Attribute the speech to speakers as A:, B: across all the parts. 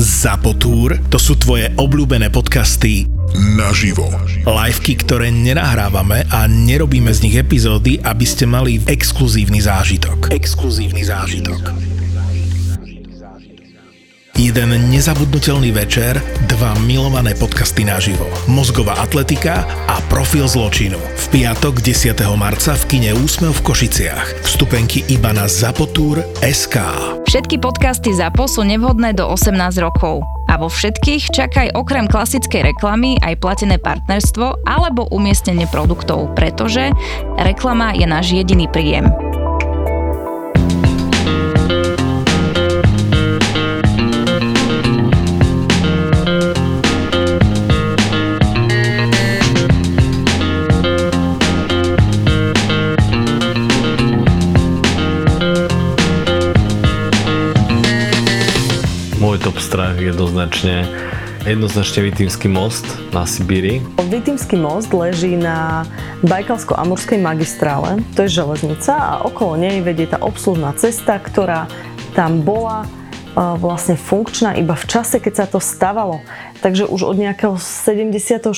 A: Zapotúr, to sú tvoje obľúbené podcasty
B: naživo.
A: Liveky, ktoré nenahrávame a nerobíme z nich epizódy, aby ste mali exkluzívny zážitok. Exkluzívny zážitok. Jeden nezabudnutelný večer, dva milované podcasty naživo. Mozgová atletika a profil zločinu. V piatok 10. marca v kine Úsmev v Košiciach. Vstupenky iba na Zapotúr SK.
C: Všetky podcasty ZAPO sú nevhodné do 18 rokov. A vo všetkých čakaj okrem klasickej reklamy aj platené partnerstvo alebo umiestnenie produktov, pretože reklama je náš jediný príjem.
D: Jednoznačne jednoznačne Vitímsky most na Sibíri.
E: Vitímsky most leží na Bajkalsko-Amurskej magistrále, to je železnica a okolo nej vedie tá obslužná cesta, ktorá tam bola vlastne funkčná iba v čase, keď sa to stavalo. Takže už od nejakého 76.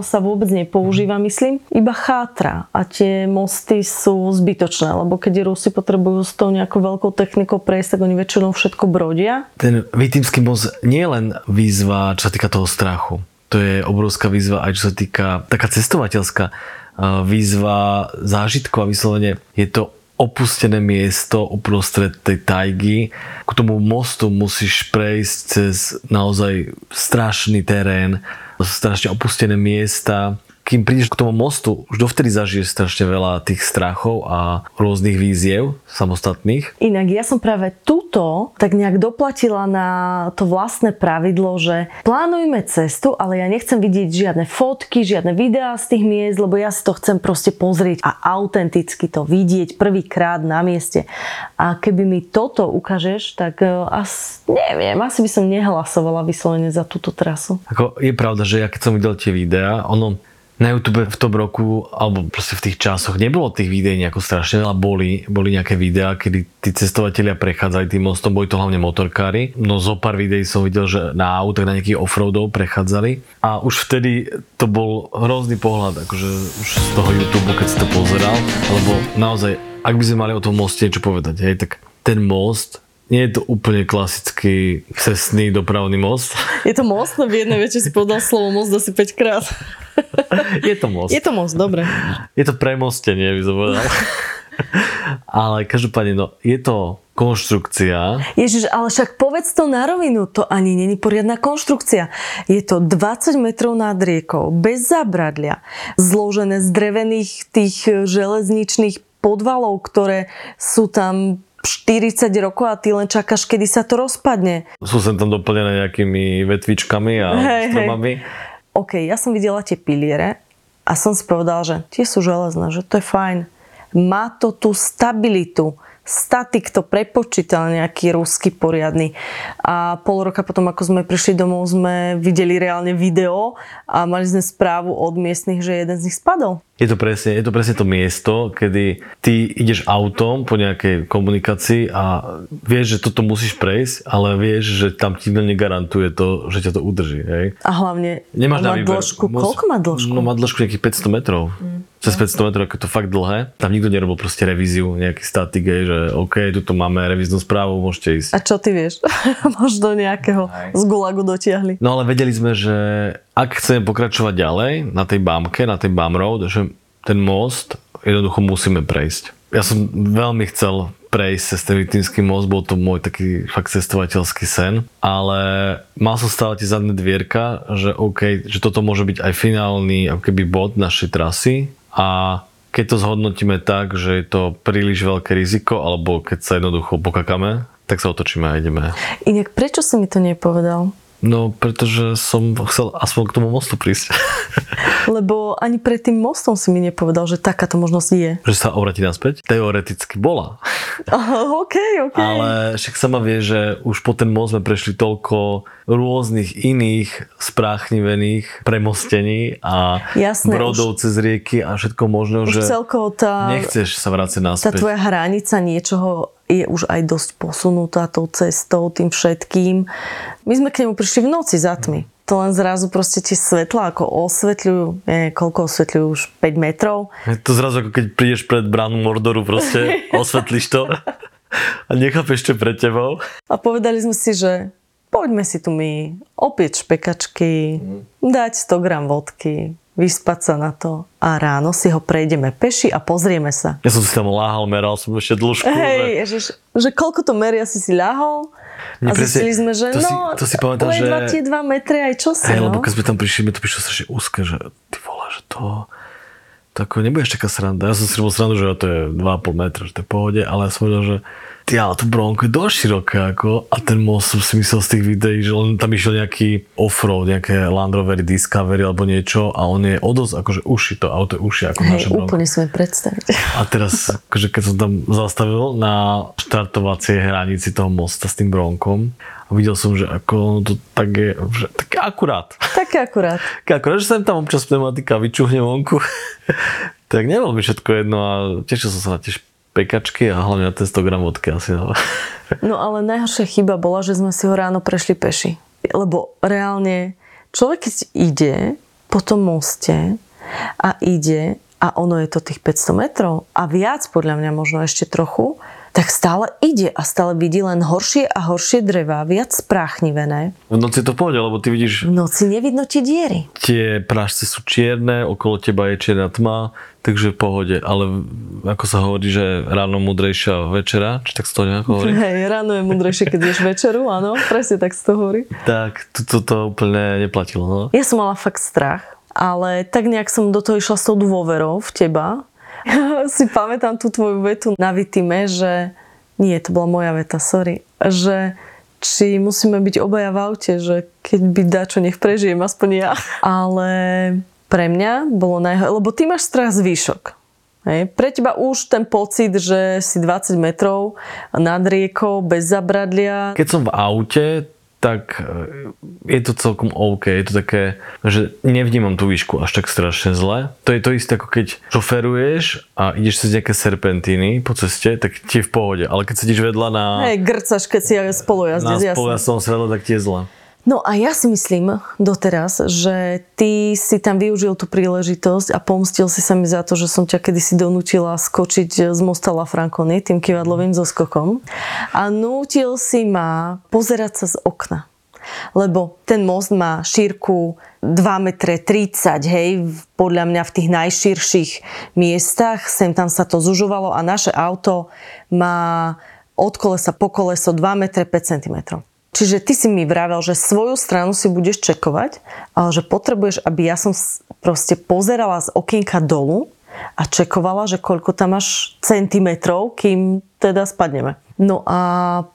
E: sa vôbec nepoužíva, myslím, iba chátra a tie mosty sú zbytočné, lebo keď Rusi potrebujú s tou nejakou veľkou technikou prejsť, tak oni väčšinou všetko brodia.
D: Ten Vitímsky most nie je len výzva, čo sa týka toho strachu. To je obrovská výzva aj čo sa týka taká cestovateľská výzva zážitku a vyslovene je to opustené miesto uprostred tej tajgy. K tomu mostu musíš prejsť cez naozaj strašný terén, strašne opustené miesta, kým prídeš k tomu mostu, už dovtedy zažiješ strašne veľa tých strachov a rôznych víziev samostatných.
E: Inak ja som práve túto tak nejak doplatila na to vlastné pravidlo, že plánujme cestu, ale ja nechcem vidieť žiadne fotky, žiadne videá z tých miest, lebo ja si to chcem proste pozrieť a autenticky to vidieť prvýkrát na mieste. A keby mi toto ukážeš, tak uh, as, neviem, asi by som nehlasovala vyslovene za túto trasu.
D: Ako je pravda, že ja keď som videl tie videá, ono na YouTube v tom roku, alebo proste v tých časoch nebolo tých videí nejako strašne veľa, boli, boli nejaké videá, kedy tí cestovatelia prechádzali tým mostom, boli to hlavne motorkári. No zo pár videí som videl, že na autách na nejakých offroadov prechádzali a už vtedy to bol hrozný pohľad, akože už z toho YouTube, keď si to pozeral, alebo naozaj, ak by sme mali o tom moste niečo povedať, hej, tak ten most nie je to úplne klasický cestný dopravný most.
E: Je to most, no v jednej vete si povedal slovo most asi 5 krát.
D: Je to most.
E: Je to most, dobre.
D: Je to premostenie, by som povedal. Ale každopádne, no, je to konštrukcia.
E: Ježiš, ale však povedz to na rovinu, to ani není poriadna konštrukcia. Je to 20 metrov nad riekou, bez zabradlia, zložené z drevených tých železničných podvalov, ktoré sú tam 40 rokov a ty len čakáš, kedy sa to rozpadne.
D: Sú sem tam doplnené nejakými vetvičkami a hey, stromami. Hey.
E: OK, ja som videla tie piliere a som si povedala, že tie sú železné, že to je fajn. Má to tú stabilitu statik to prepočítal nejaký ruský poriadny. A pol roka potom, ako sme prišli domov, sme videli reálne video a mali sme správu od miestnych, že jeden z nich spadol.
D: Je to, presne, je to presne to miesto, kedy ty ideš autom po nejakej komunikácii a vieš, že toto musíš prejsť, ale vieš, že tam ti negarantuje to, že ťa to udrží. Hej?
E: A hlavne
D: Nemáš
E: má dĺžku. Koľko má dĺžku?
D: No má dĺžku nejakých 500 metrov. Mm cez 500 metrov, ako to fakt dlhé. Tam nikto nerobil proste revíziu, nejaký statik, že OK, tu máme revíznu správu, môžete ísť.
E: A čo ty vieš? Možno nejakého z gulagu dotiahli.
D: No ale vedeli sme, že ak chceme pokračovať ďalej na tej bámke, na tej bám road, že ten most jednoducho musíme prejsť. Ja som veľmi chcel prejsť cez ten Vitínsky most, bol to môj taký fakt cestovateľský sen, ale mal som stále tie zadné dvierka, že OK, že toto môže byť aj finálny ako keby bod našej trasy, a keď to zhodnotíme tak, že je to príliš veľké riziko, alebo keď sa jednoducho pokakame, tak sa otočíme a ideme.
E: Inak prečo si mi to nepovedal?
D: No, pretože som chcel aspoň k tomu mostu prísť.
E: Lebo ani pred tým mostom si mi nepovedal, že takáto možnosť je.
D: Že sa obratí naspäť? Teoreticky bola.
E: Aha, OK, OK.
D: Ale však sama vie, že už po ten most sme prešli toľko rôznych iných spráchnivených premostení a Jasné, brodov už, cez rieky a všetko možné, že
E: celkovo tá,
D: nechceš sa vrátiť naspäť.
E: Tá tvoja hranica niečoho je už aj dosť posunutá tou cestou, tým všetkým. My sme k nemu prišli v noci za tmy. To len zrazu proste tie svetla ako osvetľujú, neviem, koľko osvetľujú už 5 metrov.
D: Je to zrazu ako keď prídeš pred bránu Mordoru proste, osvetlíš to a nechápeš, čo pre tebou.
E: A povedali sme si, že poďme si tu my opieť špekačky, dať 100 gram vodky, vyspať sa na to a ráno si ho prejdeme peši a pozrieme sa.
D: Ja som si tam láhal, meral som ešte dĺžku.
E: Hej, ježiš, že koľko to meria si si ľahol a
D: Mne presne-
E: zistili sme, že
D: to si-
E: no,
D: to si pamätám, že-
E: ledva tie dva metre aj čo si,
D: Hej,
E: no.
D: lebo keď sme tam prišli, mi to prišlo strašne úzke, že ty vole, že to... To ako nebudeš taká sranda. Ja som si robil srandu, že to je 2,5 metra, že to je pohode, ale ja som vedel, že ty, ale to bronko je dosť široké ako, a ten most som si myslel z tých videí, že on tam išiel nejaký offroad, nejaké Land Rovery Discovery alebo niečo a on je o dosť akože uši, to auto je uši ako
E: Hej,
D: naše bronko.
E: úplne si mi predstaviť.
D: A teraz, akože keď som tam zastavil na štartovacej hranici toho mosta s tým bronkom a videl som, že ako to tak je, že také akurát.
E: Také akurát.
D: Tak akurát, že sa im tam občas pneumatika vyčuhne vonku, tak nebolo mi všetko jedno a tešil som sa na tie pekačky a hlavne na ten 100 gram vodky asi. No.
E: No ale najhoršia chyba bola, že sme si ho ráno prešli peši. Lebo reálne človek keď ide po tom moste a ide a ono je to tých 500 metrov a viac podľa mňa možno ešte trochu, tak stále ide a stále vidí len horšie a horšie drevá, viac spráchnivené.
D: V noci to pohode, lebo ty vidíš,
E: V noci nevidno tie diery.
D: tie pražce sú čierne, okolo teba je čierna tma, takže v pohode, ale ako sa hovorí, že ráno múdrejšia večera, či tak sa to nejako hovorí?
E: Hej, ráno je múdrejšie, keď ješ večeru, áno, presne tak z toho hovorí.
D: Tak, to, to, to úplne neplatilo. No.
E: Ja som mala fakt strach, ale tak nejak som do toho išla s tou dôverou v teba. Si pamätám tú tvoju vetu na Vitime, že nie, to bola moja veta, sorry, že či musíme byť obaja v aute, že keď by dačo, nech prežijem, aspoň ja. Ale pre mňa bolo najhoršie, lebo ty máš strach z výšok. Hej. Pre teba už ten pocit, že si 20 metrov nad riekou, bez zabradlia,
D: Keď som v aute, tak e, je to celkom OK. Je to také, že nevnímam tú výšku až tak strašne zle. To je to isté, ako keď šoferuješ a ideš cez nejaké serpentíny po ceste, tak ti je v pohode. Ale keď sedíš vedľa na,
E: hej, grcaš, keď si spolujazdiť,
D: na
E: jasné.
D: spolujaznom svetle, tak ti je zle.
E: No a ja si myslím doteraz, že ty si tam využil tú príležitosť a pomstil si sa mi za to, že som ťa kedysi donútila skočiť z mosta La Franconi tým kivadlovým zoskokom a nútil si ma pozerať sa z okna. Lebo ten most má šírku 2 metre 30, hej, podľa mňa v tých najširších miestach, sem tam sa to zužovalo a naše auto má od kolesa po koleso 2 metre 5 cm. Čiže ty si mi vravel, že svoju stranu si budeš čekovať, ale že potrebuješ, aby ja som proste pozerala z okienka dolu a čekovala, že koľko tam máš centimetrov, kým teda spadneme. No a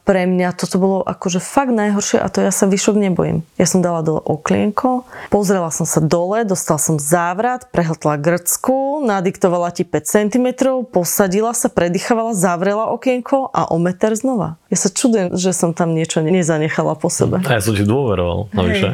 E: pre mňa toto bolo akože fakt najhoršie a to ja sa vyšok nebojím. Ja som dala dole oklienko, pozrela som sa dole, dostal som závrat, prehltla grcku, nadiktovala ti 5 cm, posadila sa, predýchavala, zavrela okienko a o meter znova. Ja sa čudujem, že som tam niečo nezanechala po sebe.
D: A ja som ti dôveroval, navyše.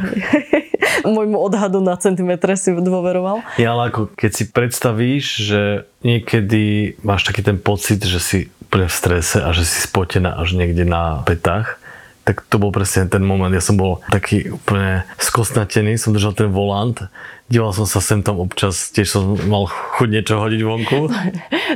E: Môjmu odhadu na centimetre si dôveroval.
D: Ja ale ako keď si predstavíš, že niekedy máš taký ten pocit, že si úplne v strese a že si spotená až niekde na petách, tak to bol presne ten moment. Ja som bol taký úplne skosnatený, som držal ten volant, díval som sa sem tam občas, tiež som mal chuť niečo hodiť vonku.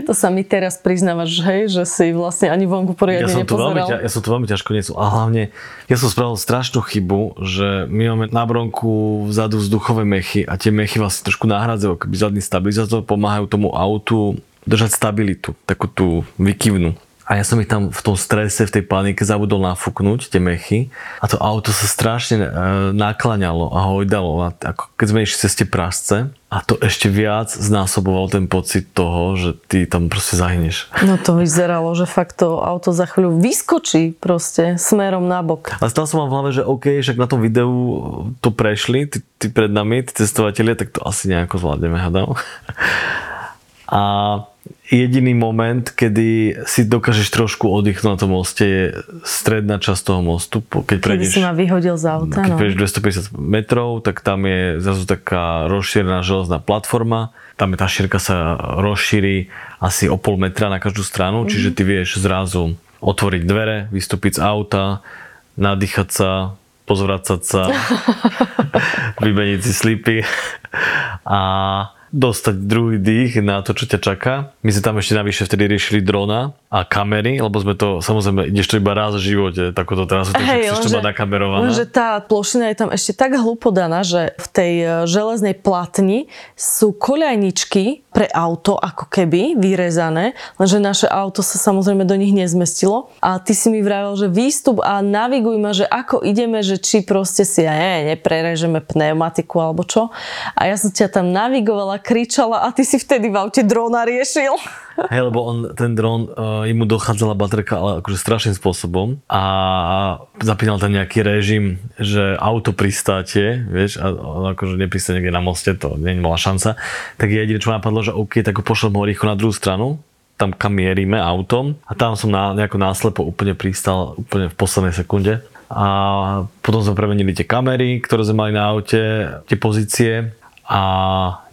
E: To sa mi teraz priznávaš, hej, že si vlastne ani vonku
D: Ja
E: poriadne
D: som, to veľmi,
E: nepozeral.
D: ťa- ja som to veľmi ťažko nesol. A hlavne, ja som spravil strašnú chybu, že my máme na bronku vzadu vzduchové mechy a tie mechy vlastne trošku nahradzajú akoby zadný stabilizátor, pomáhajú tomu autu držať stabilitu, takú tú vykyvnú. A ja som ich tam v tom strese, v tej panike zabudol nafúknuť, tie mechy. A to auto sa strašne e, nakláňalo a hojdalo. A ako keď sme išli cez tie prasce. A to ešte viac znásoboval ten pocit toho, že ty tam proste zahyneš.
E: No to vyzeralo, že fakt to auto za chvíľu vyskočí proste smerom na bok.
D: A stále som mám v hlave, že OK, však na tom videu to prešli, tí, tí pred nami, tí cestovatelia, tak to asi nejako zvládneme, hádam. A jediný moment, kedy si dokážeš trošku oddychnúť na tom moste, je stredná časť toho mostu, keď prejdeš...
E: si ma vyhodil z auta,
D: Keď
E: no.
D: prejdeš 250 metrov, tak tam je zrazu taká rozšírená železná platforma. Tam je tá šírka sa rozšíri asi o pol metra na každú stranu,
E: Mhm.
D: čiže ty vieš zrazu otvoriť dvere, vystúpiť z auta, nadýchať sa, pozvracať sa, vymeniť si slipy a dostať druhý dých na to, čo ťa čaká. My sme tam ešte navyše vtedy riešili drona a kamery, lebo sme to, samozrejme, ideš to iba raz v živote, takúto trasu, takže hey, chceš to mať nakamerované.
E: Lenže tá plošina je tam ešte tak hlúpo daná, že v tej e, železnej platni sú koľajničky pre auto ako keby vyrezané, lenže naše auto sa samozrejme do nich nezmestilo a ty si mi vravel, že výstup a naviguj ma, že ako ideme, že či proste si ne, neprerežeme pneumatiku alebo čo. A ja som ťa tam navigovala, kričala a ty si vtedy v aute drona riešil.
D: Hej, lebo on, ten dron, uh, jemu dochádzala baterka, ale akože strašným spôsobom a zapínal tam nejaký režim, že auto pristáte, vieš, a on akože nepristáte niekde na moste, to nie bola šanca, tak jediné, čo ma napadlo, že OK, tak ho pošlem ho rýchlo na druhú stranu, tam kam mierime autom a tam som na, nejako náslepo úplne pristal, úplne v poslednej sekunde. A potom sme premenili tie kamery, ktoré sme mali na aute, tie pozície a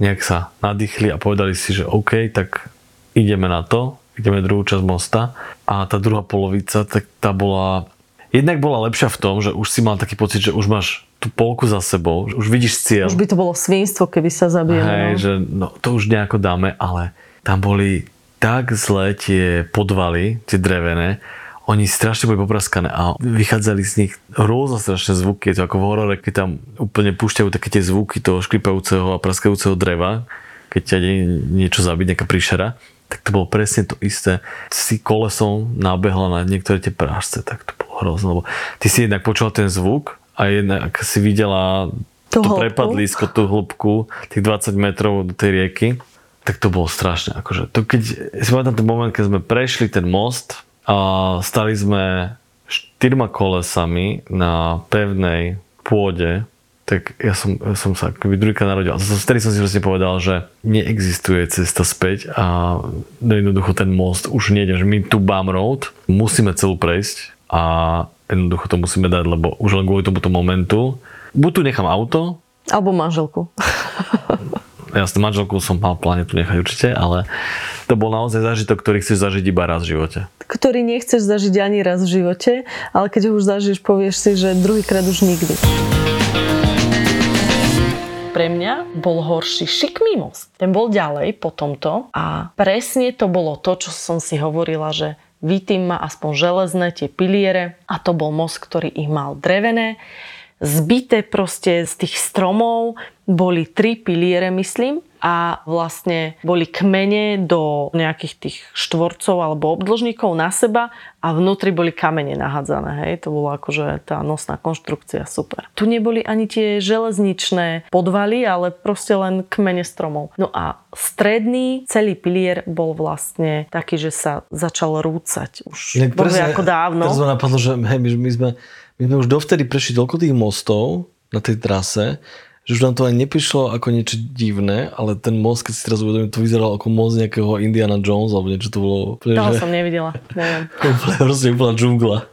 D: nejak sa nadýchli a povedali si, že OK, tak ideme na to, ideme druhú časť mosta a tá druhá polovica, tak tá bola, jednak bola lepšia v tom, že už si mal taký pocit, že už máš tú polku za sebou, už vidíš cieľ.
E: Už by to bolo svinstvo, keby sa zabijalo.
D: Hej, no. že no, to už nejako dáme, ale tam boli tak zlé tie podvaly, tie drevené, oni strašne boli popraskané a vychádzali z nich rôzne strašné zvuky. Je to ako v horore, keď tam úplne púšťajú také tie zvuky toho škripajúceho a praskajúceho dreva, keď ťa nie, niečo zabí, nejaká príšera tak to bolo presne to isté. Si kolesom nabehla na niektoré tie prášce, tak to bolo hrozné, lebo ty si jednak počula ten zvuk a jednak si videla to, to prepadlisko, tú hĺbku, tých 20 metrov do tej rieky, tak to bolo strašné. Akože to keď, si pamätám ten moment, keď sme prešli ten most a stali sme štyrma kolesami na pevnej pôde tak ja som, ja som sa akoby druhýkrát narodil. A vtedy som si vlastne povedal, že neexistuje cesta späť a jednoducho ten most už nejde, že my tu Bam Road musíme celú prejsť a jednoducho to musíme dať, lebo už len kvôli tomuto momentu buď tu nechám auto,
E: alebo manželku.
D: Ja s manželkou som mal pláne tu nechať určite, ale to bol naozaj zážitok, ktorý chceš zažiť iba raz v živote.
E: Ktorý nechceš zažiť ani raz v živote, ale keď ho už zažiješ, povieš si, že druhýkrát už nikdy pre mňa bol horší šikmý most. Ten bol ďalej po tomto a presne to bolo to, čo som si hovorila, že Vitým má aspoň železné tie piliere a to bol most, ktorý ich mal drevené. Zbité proste z tých stromov boli tri piliere, myslím, a vlastne boli kmene do nejakých tých štvorcov alebo obdĺžnikov na seba a vnútri boli kamene nahádzané. Hej? To bola akože tá nosná konštrukcia super. Tu neboli ani tie železničné podvaly, ale proste len kmene stromov. No a stredný celý pilier bol vlastne taký, že sa začal rúcať už Inak presne, ako dávno.
D: Teraz napadlo, že hej, my, my, sme, my sme už dovtedy prešli toľko tých mostov na tej trase, že už nám to aj neprišlo ako niečo divné, ale ten most, keď si teraz uvedomím, to vyzeralo ako most nejakého Indiana Jones, alebo niečo to bolo.
E: Toho že... som nevidela, neviem.
D: Proste bola džungla.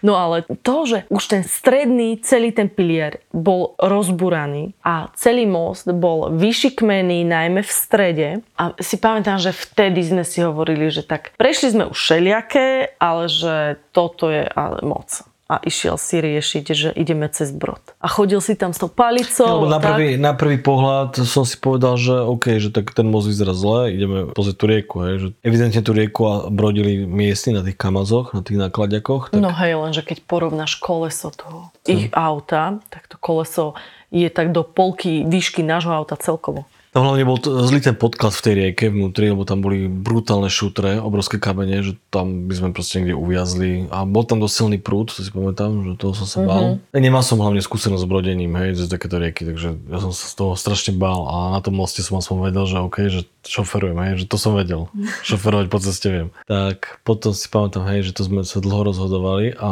E: No ale to, že už ten stredný, celý ten pilier bol rozburaný a celý most bol vyšikmený najmä v strede a si pamätám, že vtedy sme si hovorili, že tak prešli sme už všelijaké, ale že toto je ale moc a išiel si riešiť, že ideme cez brod. A chodil si tam s tou palicou.
D: Ja, na, prvý, na prvý pohľad som si povedal, že OK, že tak ten most vyzerá zle, ideme pozrieť tú rieku. Hej, že evidentne tú rieku a brodili miestni na tých kamazoch, na tých nákladiakoch.
E: Tak... No hej, lenže keď porovnáš koleso toho ich auta, tak to koleso je tak do polky výšky nášho auta celkovo.
D: Tam hlavne bol zlý ten podklad v tej rieke vnútri, lebo tam boli brutálne šutre, obrovské kamene, že tam by sme proste niekde uviazli. A bol tam dosť silný prúd, to si pamätám, že toho som sa bál. Mm-hmm. Nemal som hlavne skúsenosť s brodením, hej, z takéto rieky, takže ja som sa z toho strašne bál a na tom moste som aspoň vedel, že OK, že šoferujem, hej, že to som vedel. Šoferovať po ceste viem. Tak potom si pamätám, hej, že to sme sa dlho rozhodovali a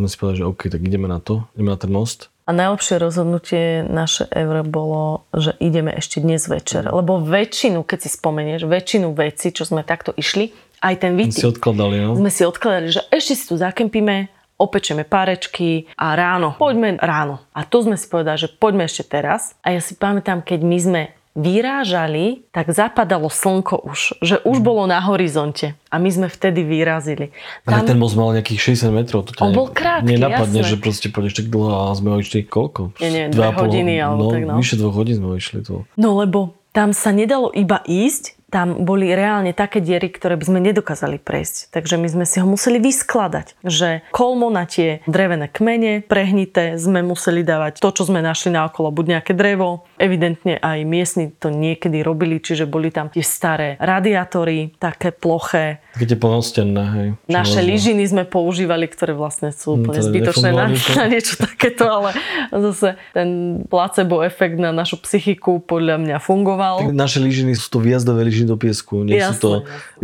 D: sme si povedali, že OK, tak ideme na to, ideme na ten most.
E: A najlepšie rozhodnutie naše ever bolo, že ideme ešte dnes večer. Lebo väčšinu, keď si spomenieš, väčšinu vecí, čo sme takto išli, aj ten
D: výtip. Si odkladali, no?
E: Sme si odkladali, že ešte si tu zakempíme, opečeme párečky a ráno, poďme ráno. A tu sme si povedali, že poďme ešte teraz. A ja si pamätám, keď my sme vyrážali, tak zapadalo slnko už, že už bolo na horizonte a my sme vtedy vyrazili.
D: Ale ten most mal nejakých 60 metrov. To
E: On
D: ne-
E: bol krátky,
D: Nenapadne,
E: jasné.
D: že proste pôjdeš tak dlho a sme ho išli koľko?
E: Nie, nie, dve
D: a pol-
E: hodiny alebo
D: no,
E: tak, no.
D: Vyše dvoch hodín sme ho išli. To.
E: No lebo tam sa nedalo iba ísť, tam boli reálne také diery, ktoré by sme nedokázali prejsť. Takže my sme si ho museli vyskladať. Že kolmo na tie drevené kmene, prehnité, sme museli dávať to, čo sme našli na okolo, buď nejaké drevo. Evidentne aj miestni to niekedy robili, čiže boli tam tie staré radiátory, také ploché.
D: Tie plnostenné, hej.
E: Naše
D: Železné.
E: lyžiny sme používali, ktoré vlastne sú úplne
D: teda
E: zbytočné na, na niečo takéto, ale zase ten placebo efekt na našu psychiku podľa mňa fungoval.
D: Tak naše lyžiny sú to výjazdové lyžiny do piesku. Nie, sú, to,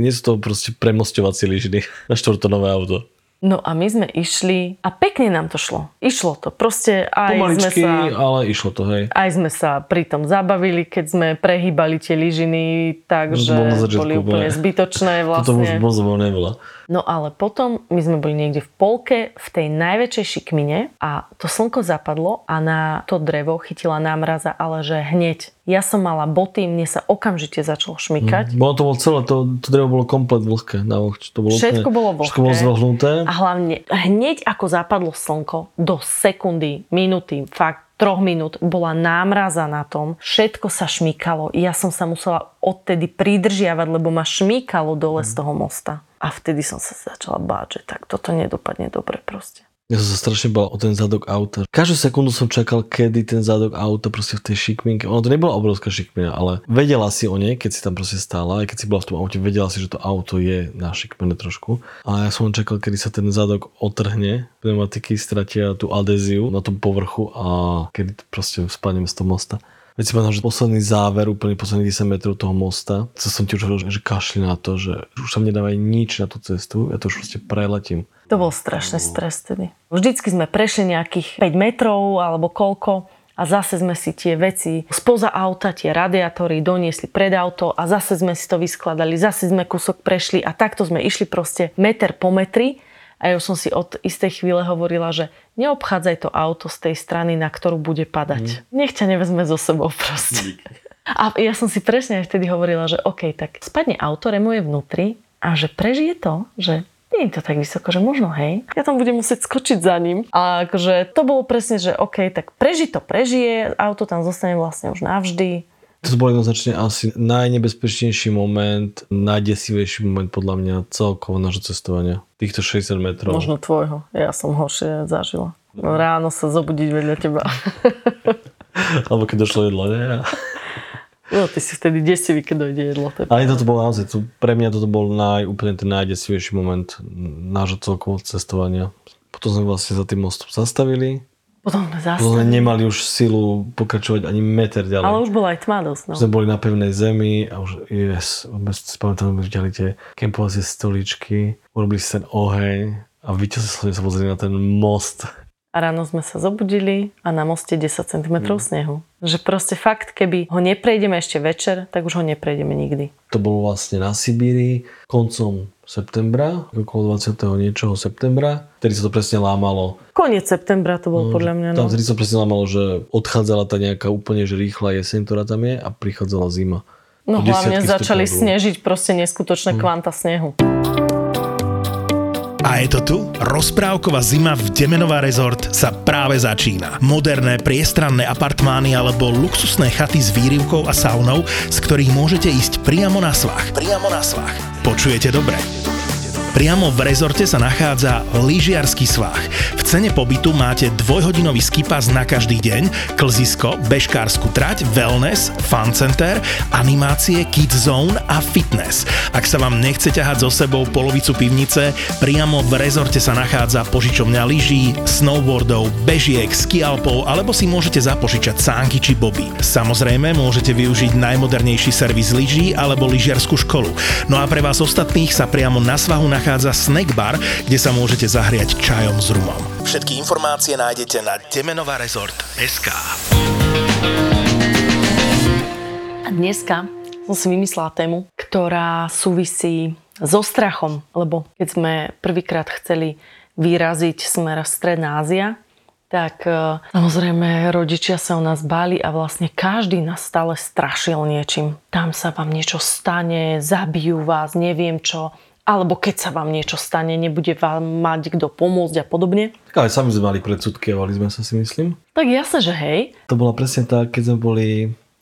D: nie sú to proste premostovacie lyžiny na štvortonové auto.
E: No a my sme išli a pekne nám to šlo. Išlo to. Proste aj sme
D: Pomaličky,
E: sa...
D: ale išlo to, hej.
E: Aj sme sa pri tom zabavili, keď sme prehýbali tie lyžiny, takže boli úplne zbytočné
D: Toto už
E: vlastne.
D: moc nebola.
E: No ale potom my sme boli niekde v polke v tej najväčšej šikmine a to slnko zapadlo a na to drevo chytila námraza, ale že hneď. Ja som mala boty, mne sa okamžite začalo šmykať.
D: Bolo to bolo celé, to, to drevo bolo komplet vlhké. Na vlhč, to bolo
E: Všetko
D: úplne,
E: bolo
D: Všetko bolo
E: vlhké.
D: zvlhnuté.
E: A hlavne hneď ako zapadlo slnko, do sekundy, minúty, fakt troch minút bola námraza na tom. Všetko sa šmýkalo. Ja som sa musela odtedy pridržiavať, lebo ma šmýkalo dole z toho mosta. A vtedy som sa začala báť, že tak toto nedopadne dobre proste.
D: Ja som sa strašne bal o ten zadok auta. Každú sekundu som čakal, kedy ten zadok auta proste v tej šikminke. Ono to nebola obrovská šikmina, ale vedela si o nej, keď si tam proste stála, aj keď si bola v tom aute, vedela si, že to auto je na šikmene trošku. A ja som len čakal, kedy sa ten zadok otrhne, pneumatiky stratia tú adéziu na tom povrchu a kedy proste spadnem z toho mosta. Veď si pamätám, že posledný záver, úplne posledných 10 metrov toho mosta, co som ti už hovoril, že kašli na to, že už sa mne dávaj nič na tú cestu, ja to už proste preletím.
E: To bol strašný stres tedy. Vždycky sme prešli nejakých 5 metrov alebo koľko a zase sme si tie veci spoza auta, tie radiátory doniesli pred auto a zase sme si to vyskladali, zase sme kúsok prešli a takto sme išli proste meter po metri a ja už som si od istej chvíle hovorila, že neobchádzaj to auto z tej strany, na ktorú bude padať. Nech ťa nevezme so sebou proste. A ja som si presne aj vtedy hovorila, že OK, tak spadne auto, remo je vnútri a že prežije to, že nie je to tak vysoko, že možno hej, ja tam budem musieť skočiť za ním. A akože to bolo presne, že OK, tak preži to prežije, auto tam zostane vlastne už navždy.
D: To bol jednoznačne asi najnebezpečnejší moment, najdesivejší moment podľa mňa celkovo nášho cestovania. Týchto 60 metrov.
E: Možno tvojho, ja som horšie zažila. Ráno sa zobudiť vedľa teba.
D: Alebo keď došlo jedlo, nie?
E: No, ty si vtedy desivý, keď dojde jedlo. To je
D: Ale toto bol naozaj, to, pre mňa toto bol naj, úplne ten najdesivejší moment nášho celkového cestovania. Potom sme vlastne za tým mostom zastavili.
E: Potom sme zase.
D: nemali už silu pokračovať ani meter ďalej.
E: Ale už bola aj tma dosť. No.
D: Sme boli na pevnej zemi a už, yes, vôbec si pamätám, sme videli tie kempovacie stoličky, urobili si ten oheň a vyčasne sa pozreli na ten most.
E: A ráno sme sa zobudili a na moste 10 cm snehu. Že proste fakt, keby ho neprejdeme ešte večer, tak už ho neprejdeme nikdy.
D: To bolo vlastne na Sibíri koncom septembra, okolo 20. niečoho septembra, vtedy sa to presne lámalo.
E: Koniec septembra to bol podľa mňa.
D: Tam
E: No.
D: vtedy sa presne lámalo, že odchádzala tá nejaká úplne že rýchla jeseň, ktorá tam je a prichádzala zima.
E: No hlavne začali snežiť proste neskutočné kvanta snehu.
A: A je to tu? Rozprávková zima v Demenová rezort sa práve začína. Moderné priestranné apartmány alebo luxusné chaty s výrivkou a saunou, z ktorých môžete ísť priamo na svach. Priamo na svach. Počujete dobre? Priamo v rezorte sa nachádza lyžiarsky svah. V cene pobytu máte dvojhodinový skipas na každý deň, klzisko, bežkárskú trať, wellness, fun center, animácie, kids zone a fitness. Ak sa vám nechce ťahať so sebou polovicu pivnice, priamo v rezorte sa nachádza požičovňa lyží, snowboardov, bežiek, skialpov alebo si môžete zapožičať sánky či boby. Samozrejme môžete využiť najmodernejší servis lyží alebo lyžiarskú školu. No a pre vás ostatných sa priamo na svahu nachádza snack bar, kde sa môžete zahriať čajom s rumom. Všetky informácie nájdete na demenovarezort.sk
E: A dneska som si vymyslela tému, ktorá súvisí so strachom, lebo keď sme prvýkrát chceli vyraziť smer Stredná Ázia, tak e, samozrejme rodičia sa o nás báli a vlastne každý nás stále strašil niečím. Tam sa vám niečo stane, zabijú vás, neviem čo alebo keď sa vám niečo stane, nebude vám mať kto pomôcť a podobne.
D: Tak ale sami sme mali predsudky sme sa si myslím.
E: Tak jasne, že hej.
D: To bola presne tak, keď sme boli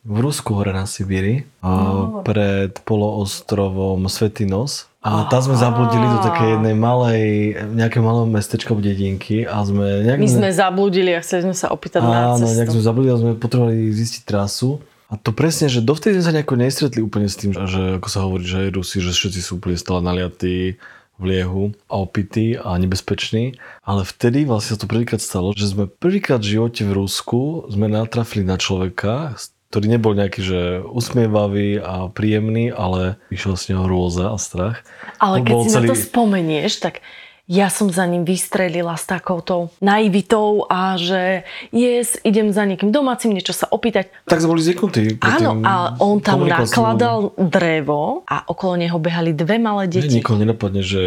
D: v Rusku hore na Sibíri no. pred poloostrovom Svetý Nos. A tam sme zabludili do také jednej malej, nejaké malé mestečko v dedinky a sme...
E: Nejak... My sme zabludili a chceli sme sa opýtať Áno, na cestu. Áno,
D: nejak sme zabludili a sme potrebovali zistiť trasu. A to presne, že dovtedy sme sa nejako nestretli úplne s tým, že ako sa hovorí, že aj Rusi, že všetci sú úplne stále naliatí v liehu a opití a nebezpeční. Ale vtedy vlastne sa to prvýkrát stalo, že sme prvýkrát v živote v Rusku sme natrafili na človeka, ktorý nebol nejaký, že usmievavý a príjemný, ale vyšiel z neho hrôza a strach.
E: Ale keď si celý... na to spomenieš, tak ja som za ním vystrelila s takouto naivitou a že yes, idem za niekým domácim niečo sa opýtať.
D: Tak sme boli zvyknutí.
E: Áno, a on tam nakladal drevo a okolo neho behali dve malé deti.
D: Ne, nikoho nenapadne, že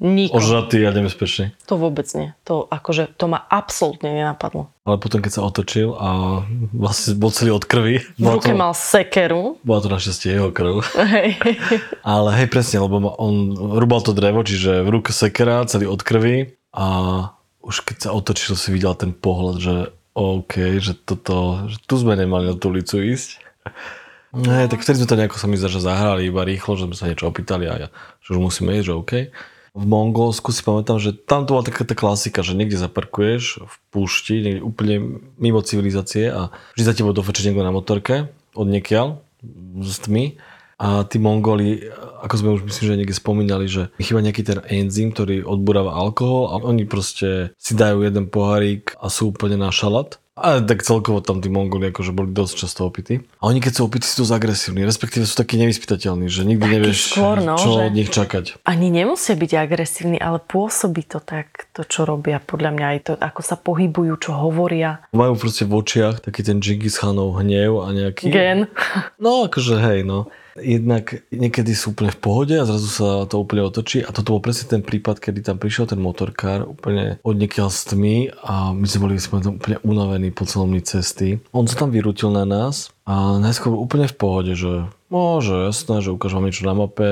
D: Nikoho. ožratý a nebezpečný.
E: To vôbec nie. To, akože, to ma absolútne nenapadlo
D: ale potom keď sa otočil a vlastne bol celý od krvi.
E: V ruke to, mal sekeru.
D: Bola to našťastie jeho krv. Hej. ale hej, presne, lebo on rúbal to drevo, čiže v ruke sekera, celý od krvi a už keď sa otočil si videl ten pohľad, že OK, že toto, že tu sme nemali na tú ulicu ísť. Ne, tak vtedy sme to nejako sa mi zdá, že zahrali iba rýchlo, že sme sa niečo opýtali a ja, že už musíme ísť, že OK v Mongolsku si pamätám, že tam to bola taká tá klasika, že niekde zaparkuješ v púšti, niekde úplne mimo civilizácie a vždy za tebou dofečí niekto na motorke od niekiaľ s tmy a tí Mongoli, ako sme už myslím, že niekde spomínali, že chýba nejaký ten enzym, ktorý odburáva alkohol a oni proste si dajú jeden pohárik a sú úplne na šalat ale tak celkovo tam tí Mongoli akože boli dosť často opití. A oni keď sú opití, sú dosť agresívni, respektíve sú takí nevyspytateľní, že nikdy Taký nevieš, skôr, no, čo že... od nich čakať.
E: Ani nemusia byť agresívni, ale pôsobí to tak, to čo robia, podľa mňa aj to, ako sa pohybujú, čo hovoria.
D: Majú proste v očiach taký ten Genghis Khanov hnev a nejaký...
E: Gen.
D: No akože hej, no. Jednak niekedy sú úplne v pohode a zrazu sa to úplne otočí a toto bol presne ten prípad, kedy tam prišiel ten motorkár úplne od niekiaľ tmy a my sme boli sme tam úplne unavení po celom cesty. On sa tam vyrútil na nás a najskôr úplne v pohode, že Môže, jasné, že ukážem vám niečo na mape.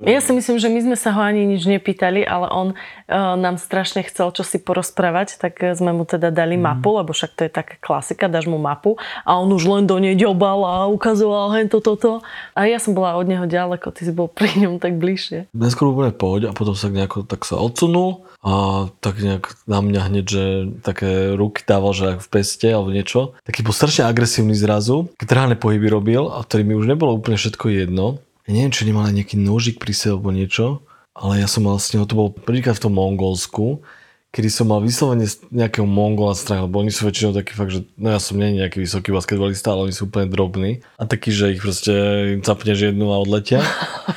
E: Ja si myslím, že my sme sa ho ani nič nepýtali, ale on uh, nám strašne chcel čo si porozprávať, tak sme mu teda dali mm. mapu, lebo však to je taká klasika, dáš mu mapu a on už len do nej ďobal a ukazoval hen toto, toto. A ja som bola od neho ďaleko, ty si bol pri ňom tak bližšie.
D: Najskôr úplne v pohode a potom sa nejako tak sa odsunul a tak nejak na mňa hneď, že také ruky dával, že v peste alebo niečo. Taký bol strašne agresívny zrazu, trhané pohyby robil a ktorý mi už nebolo úplne všetko jedno. Ja neviem, či nemal nejaký nožik pri sebe alebo niečo, ale ja som mal s neho, to bol prvýkrát v tom Mongolsku, kedy som mal vyslovene nejakého Mongola strach, lebo oni sú väčšinou takí fakt, že no ja som nie nejaký vysoký basketbalista, ale oni sú úplne drobní a taký, že ich proste im capneš jednu a odletia.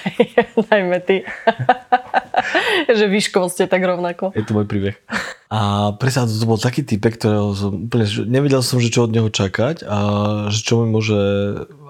E: Najmä ty. že výškovo ste tak rovnako.
D: Je to môj príbeh. A presne to bol taký typek, ktorého som úplne, nevedel som, že čo od neho čakať a že čo mi môže,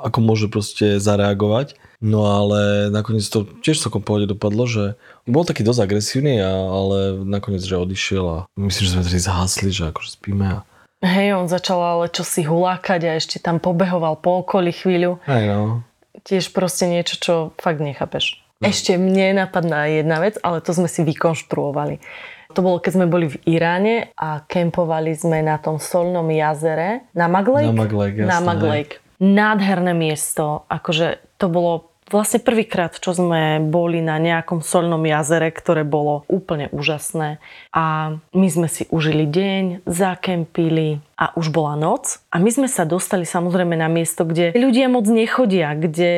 D: ako môže proste zareagovať. No ale nakoniec to tiež celkom pohode dopadlo, že bol taký dosť agresívny, a, ale nakoniec, že odišiel a myslím, že sme tedy zhasli, že akože spíme a
E: Hej, on začal ale čo si hulákať a ešte tam pobehoval po okolí chvíľu.
D: Hej no.
E: Tiež proste niečo, čo fakt nechápeš. No. Ešte mne napadná jedna vec, ale to sme si vykonštruovali. To bolo, keď sme boli v Iráne a kempovali sme na tom solnom jazere na Maglake.
D: Na Maglake, jasné,
E: Na Maglake. Nádherné miesto, akože to bolo vlastne prvýkrát, čo sme boli na nejakom solnom jazere, ktoré bolo úplne úžasné. A my sme si užili deň, zakempili a už bola noc. A my sme sa dostali samozrejme na miesto, kde ľudia moc nechodia, kde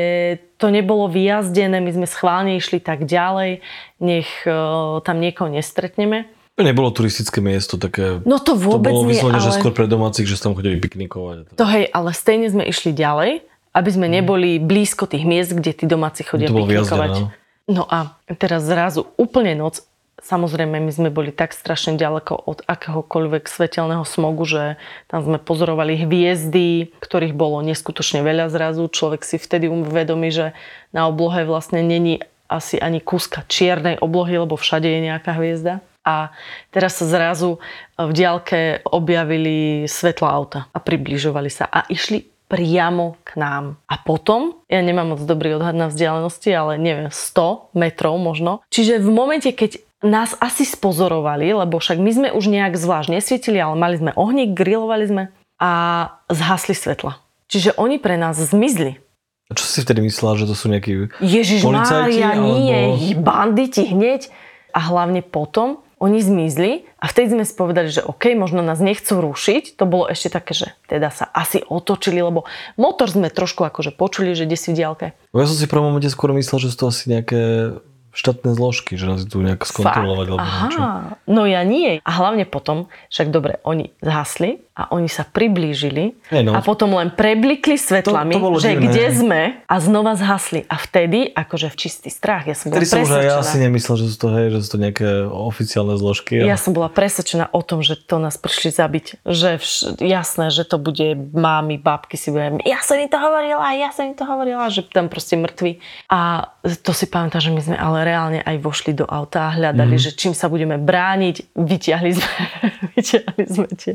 E: to nebolo vyjazdené, my sme schválne išli tak ďalej, nech uh, tam niekoho nestretneme.
D: Nebolo turistické miesto také...
E: No to vôbec
D: to bolo
E: nie,
D: ale... že skôr pre domácich, že sa tam chodili piknikovať.
E: To hej, ale stejne sme išli ďalej aby sme neboli blízko tých miest, kde tí domáci chodia to piknikovať. No. no a teraz zrazu úplne noc, Samozrejme, my sme boli tak strašne ďaleko od akéhokoľvek svetelného smogu, že tam sme pozorovali hviezdy, ktorých bolo neskutočne veľa zrazu. Človek si vtedy uvedomí, že na oblohe vlastne není asi ani kúska čiernej oblohy, lebo všade je nejaká hviezda. a teraz sa zrazu v diálke objavili svetla auta a približovali sa a išli priamo k nám. A potom, ja nemám moc dobrý odhad na vzdialenosti, ale neviem, 100 metrov možno. Čiže v momente, keď nás asi spozorovali, lebo však my sme už nejak zvlášť nesvietili, ale mali sme ohník, grilovali sme a zhasli svetla. Čiže oni pre nás zmizli.
D: A čo si vtedy myslela, že to sú nejakí
E: Ježiš
D: policajti?
E: Mária, nie,
D: alebo...
E: banditi hneď. A hlavne potom oni zmizli a vtedy sme si povedali, že OK, možno nás nechcú rušiť. To bolo ešte také, že teda sa asi otočili, lebo motor sme trošku akože počuli, že kde si v diálke.
D: Ja som si v prvom momente skôr myslel, že sú to asi nejaké štátne zložky, že nás idú nejak skontrolovať. Alebo niečo.
E: Aha, no ja nie. A hlavne potom, však dobre, oni zhasli a oni sa priblížili
D: no.
E: a potom len preblikli svetlami,
D: To- to
E: že
D: divné.
E: kde sme a znova zhasli. A vtedy, akože v čistý strach, ja som bola
D: Vtedy som už aj ja
E: presvedčená.
D: si nemyslel, že sú to, hej, že sú to nejaké oficiálne zložky.
E: Ja som bola presvedčená o tom, že to nás prišli zabiť. Že vš- jasné, že to bude mámy, babky si budeme, ja som im to hovorila, ja som im to hovorila, že tam proste mŕtvi. A to si pamätám, že my sme ale reálne aj vošli do auta a hľadali, mm-hmm. že čím sa budeme brániť. Vyťahli sme, vyťahli sme tie,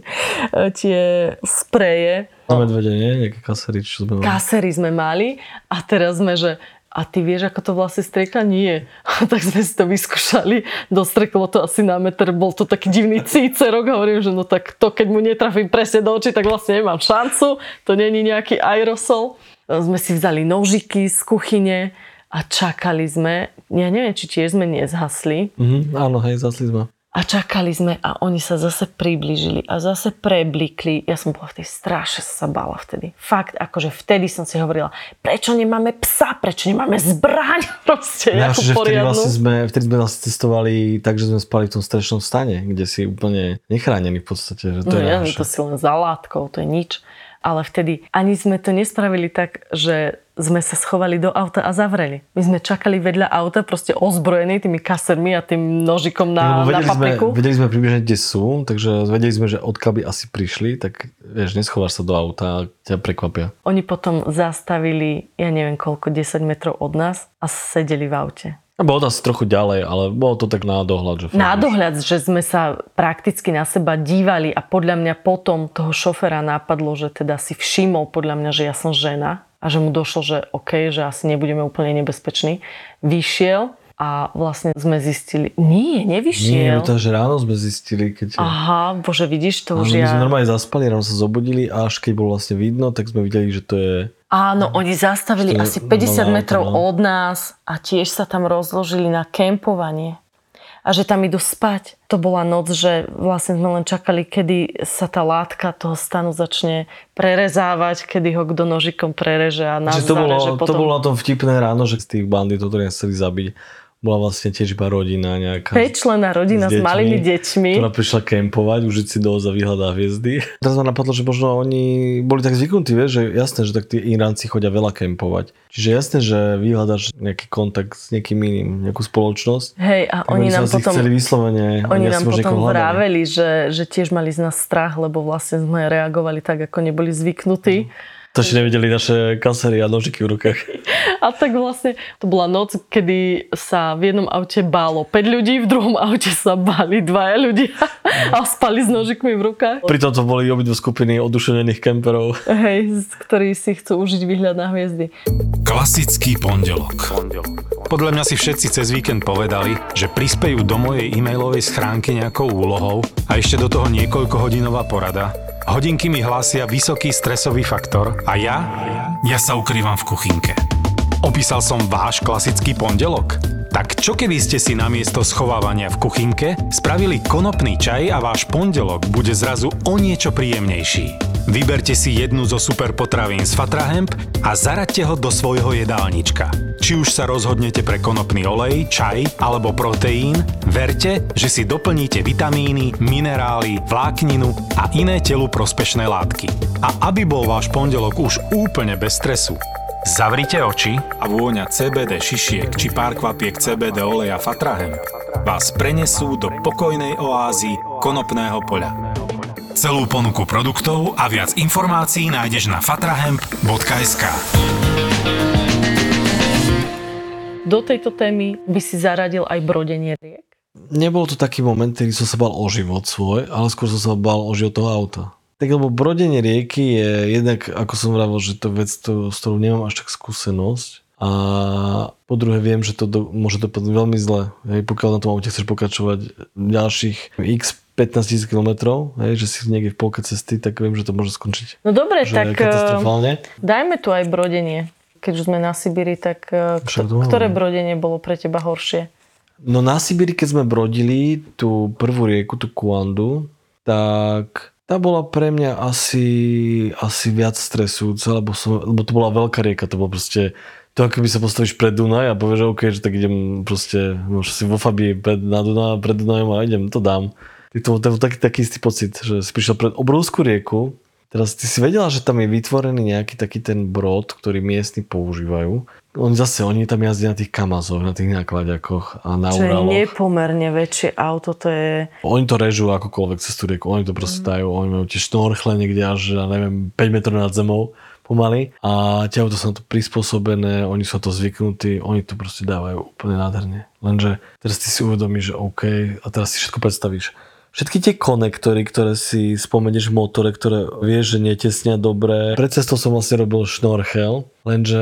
E: tie spreje.
D: Na medvede, nie? Nejaké kasery, čo sme mali.
E: Kasery sme mali a teraz sme, že a ty vieš, ako to vlastne strieka? Nie. tak sme si to vyskúšali. Dostreklo to asi na meter. Bol to taký divný cícerok. Hovorím, že no tak to, keď mu netrafím presne do očí, tak vlastne nemám šancu. To není nejaký aerosol. Sme si vzali nožiky z kuchyne a čakali sme. Ja neviem, či tiež sme nezhasli.
D: Mhm, áno, hej, zasli sme.
E: A čakali sme a oni sa zase priblížili a zase preblikli. Ja som bola v tej strašne sa bála vtedy. Fakt, akože vtedy som si hovorila, prečo nemáme psa, prečo nemáme zbraň, proste
D: Ja, že vtedy vlastne sme, vtedy sme vlastne cestovali tak, že sme spali v tom strešnom stane, kde si úplne nechránený v podstate. Že to
E: No
D: je
E: ja, to si len za látkou, to je nič. Ale vtedy ani sme to nespravili tak, že sme sa schovali do auta a zavreli. My sme čakali vedľa auta, proste ozbrojení tými kasermi a tým nožikom na,
D: Lebo
E: na
D: vedeli, sme, vedeli sme približne, kde sú, takže vedeli sme, že odkiaľ by asi prišli, tak vieš, neschováš sa do auta a ťa prekvapia.
E: Oni potom zastavili, ja neviem koľko, 10 metrov od nás a sedeli v aute.
D: A bolo to asi trochu ďalej, ale bolo to tak na dohľad. Že
E: Na dohľad, že sme sa prakticky na seba dívali a podľa mňa potom toho šoféra napadlo, že teda si všimol podľa mňa, že ja som žena a že mu došlo, že OK, že asi nebudeme úplne nebezpeční. Vyšiel a vlastne sme zistili, nie,
D: Nie,
E: nevyšiel.
D: to, že ráno sme zistili, keď...
E: Aha, bože, vidíš, to už
D: my
E: ja...
D: sme normálne zaspali, ráno sa zobudili a až keď bolo vlastne vidno, tak sme videli, že to je...
E: Áno, oni zastavili asi 50
D: normálne
E: metrov
D: no.
E: od nás a tiež sa tam rozložili na kempovanie. A že tam idú spať. To bola noc, že vlastne sme len čakali, kedy sa tá látka toho stanu začne prerezávať, kedy ho kto nožikom prereže a nás
D: Že to, bolo,
E: zareže
D: to
E: potom.
D: bolo na tom vtipné ráno, že tých banditov, ktorí chceli zabiť, bola vlastne tiež iba rodina nejaká.
E: Päťčlenná rodina s,
D: s deťmi,
E: malými deťmi.
D: ktorá prišla kempovať, užiť si dosť a vyhľadá hviezdy. Teraz ma napadlo, že možno oni boli tak zvyknutí, vieš, že jasné, že tak tí Iránci chodia veľa kempovať. Čiže jasné, že vyhľadáš nejaký kontakt s niekým iným, nejakú spoločnosť.
E: Hej, a
D: Tak
E: oni nám potom...
D: chceli vyslovene,
E: Oni nám potom vraveli, že, že tiež mali z nás strach, lebo vlastne sme reagovali tak, ako neboli zvyknutí.
D: To si nevedeli naše kasery a nožiky v rukách.
E: A tak vlastne to bola noc, kedy sa v jednom aute bálo 5 ľudí, v druhom aute sa báli dvaja ľudia a spali s nožikmi v rukách.
D: Pritom to boli obidve skupiny odušenených kemperov.
E: Hej, ktorí si chcú užiť výhľad na hviezdy.
B: Klasický pondelok. Podľa mňa si všetci cez víkend povedali, že prispejú do mojej e-mailovej schránky nejakou úlohou a ešte do toho niekoľkohodinová porada. Hodinky mi hlásia vysoký stresový faktor a ja? Ja sa ukrývam v kuchynke. Opísal som váš klasický pondelok? Tak čo keby ste si namiesto schovávania v kuchynke spravili konopný čaj a váš pondelok bude zrazu o niečo príjemnejší? Vyberte si jednu zo super potravín z Fatrahemp a zaraďte ho do svojho jedálnička. Či už sa rozhodnete pre konopný olej, čaj alebo proteín, verte, že si doplníte vitamíny, minerály, vlákninu a iné telu prospešné látky. A aby bol váš pondelok už úplne bez stresu, Zavrite oči a vôňa CBD šišiek či pár kvapiek CBD oleja Fatrahem vás prenesú do pokojnej oázy konopného poľa. Celú ponuku produktov a viac informácií nájdeš na fatrahemp.sk
E: Do tejto témy by si zaradil aj brodenie riek?
D: Nebol to taký moment, kedy som sa bal o život svoj, ale skôr som sa bal o život toho auta. Tak lebo brodenie rieky je jednak, ako som vravil, že to vec, to, s ktorou nemám až tak skúsenosť. A po druhé viem, že to do, môže dopadnúť veľmi zle. Hej, pokiaľ na tom aute chceš pokračovať ďalších x 15 tisíc hej, že si niekde v polke cesty, tak viem, že to môže skončiť.
E: No dobre,
D: že
E: tak
D: katastrofálne.
E: dajme tu aj brodenie. Keď už sme na Sibíri, tak eh, kto,
D: to
E: ktoré brodenie bolo pre teba horšie?
D: No na Sibíri, keď sme brodili tú prvú rieku, tú Kuandu, tak tá bola pre mňa asi, asi viac stresujúca, lebo, som, lebo to bola veľká rieka, to bolo proste to ako by sa postavíš pred Dunaj a povieš, že OK, že tak idem proste, môžem si vo Fabii pred, na Dunaj, pred Dunajom a idem, to dám. Tak to, to taký, taký istý pocit, že si prišiel pred obrovskú rieku, teraz ty si vedela, že tam je vytvorený nejaký taký ten brod, ktorý miestni používajú. Oni zase, oni tam jazdia na tých kamazoch, na tých nákladiakoch a na
E: Čo je
D: Uraloch.
E: nepomerne väčšie auto, to je...
D: Oni to režú akokoľvek cez tú rieku, oni to proste dajú, oni majú tie šnorchle niekde až, ja neviem, 5 metrov nad zemou pomaly a tie auto sú na to prispôsobené, oni sú na to zvyknutí, oni to proste dávajú úplne nádherne. Lenže teraz ty si uvedomíš, že OK, a teraz si všetko predstavíš. Všetky tie konektory, ktoré si spomenieš v motore, ktoré vieš, že netesnia dobre. Pred cestou som vlastne robil šnorchel, lenže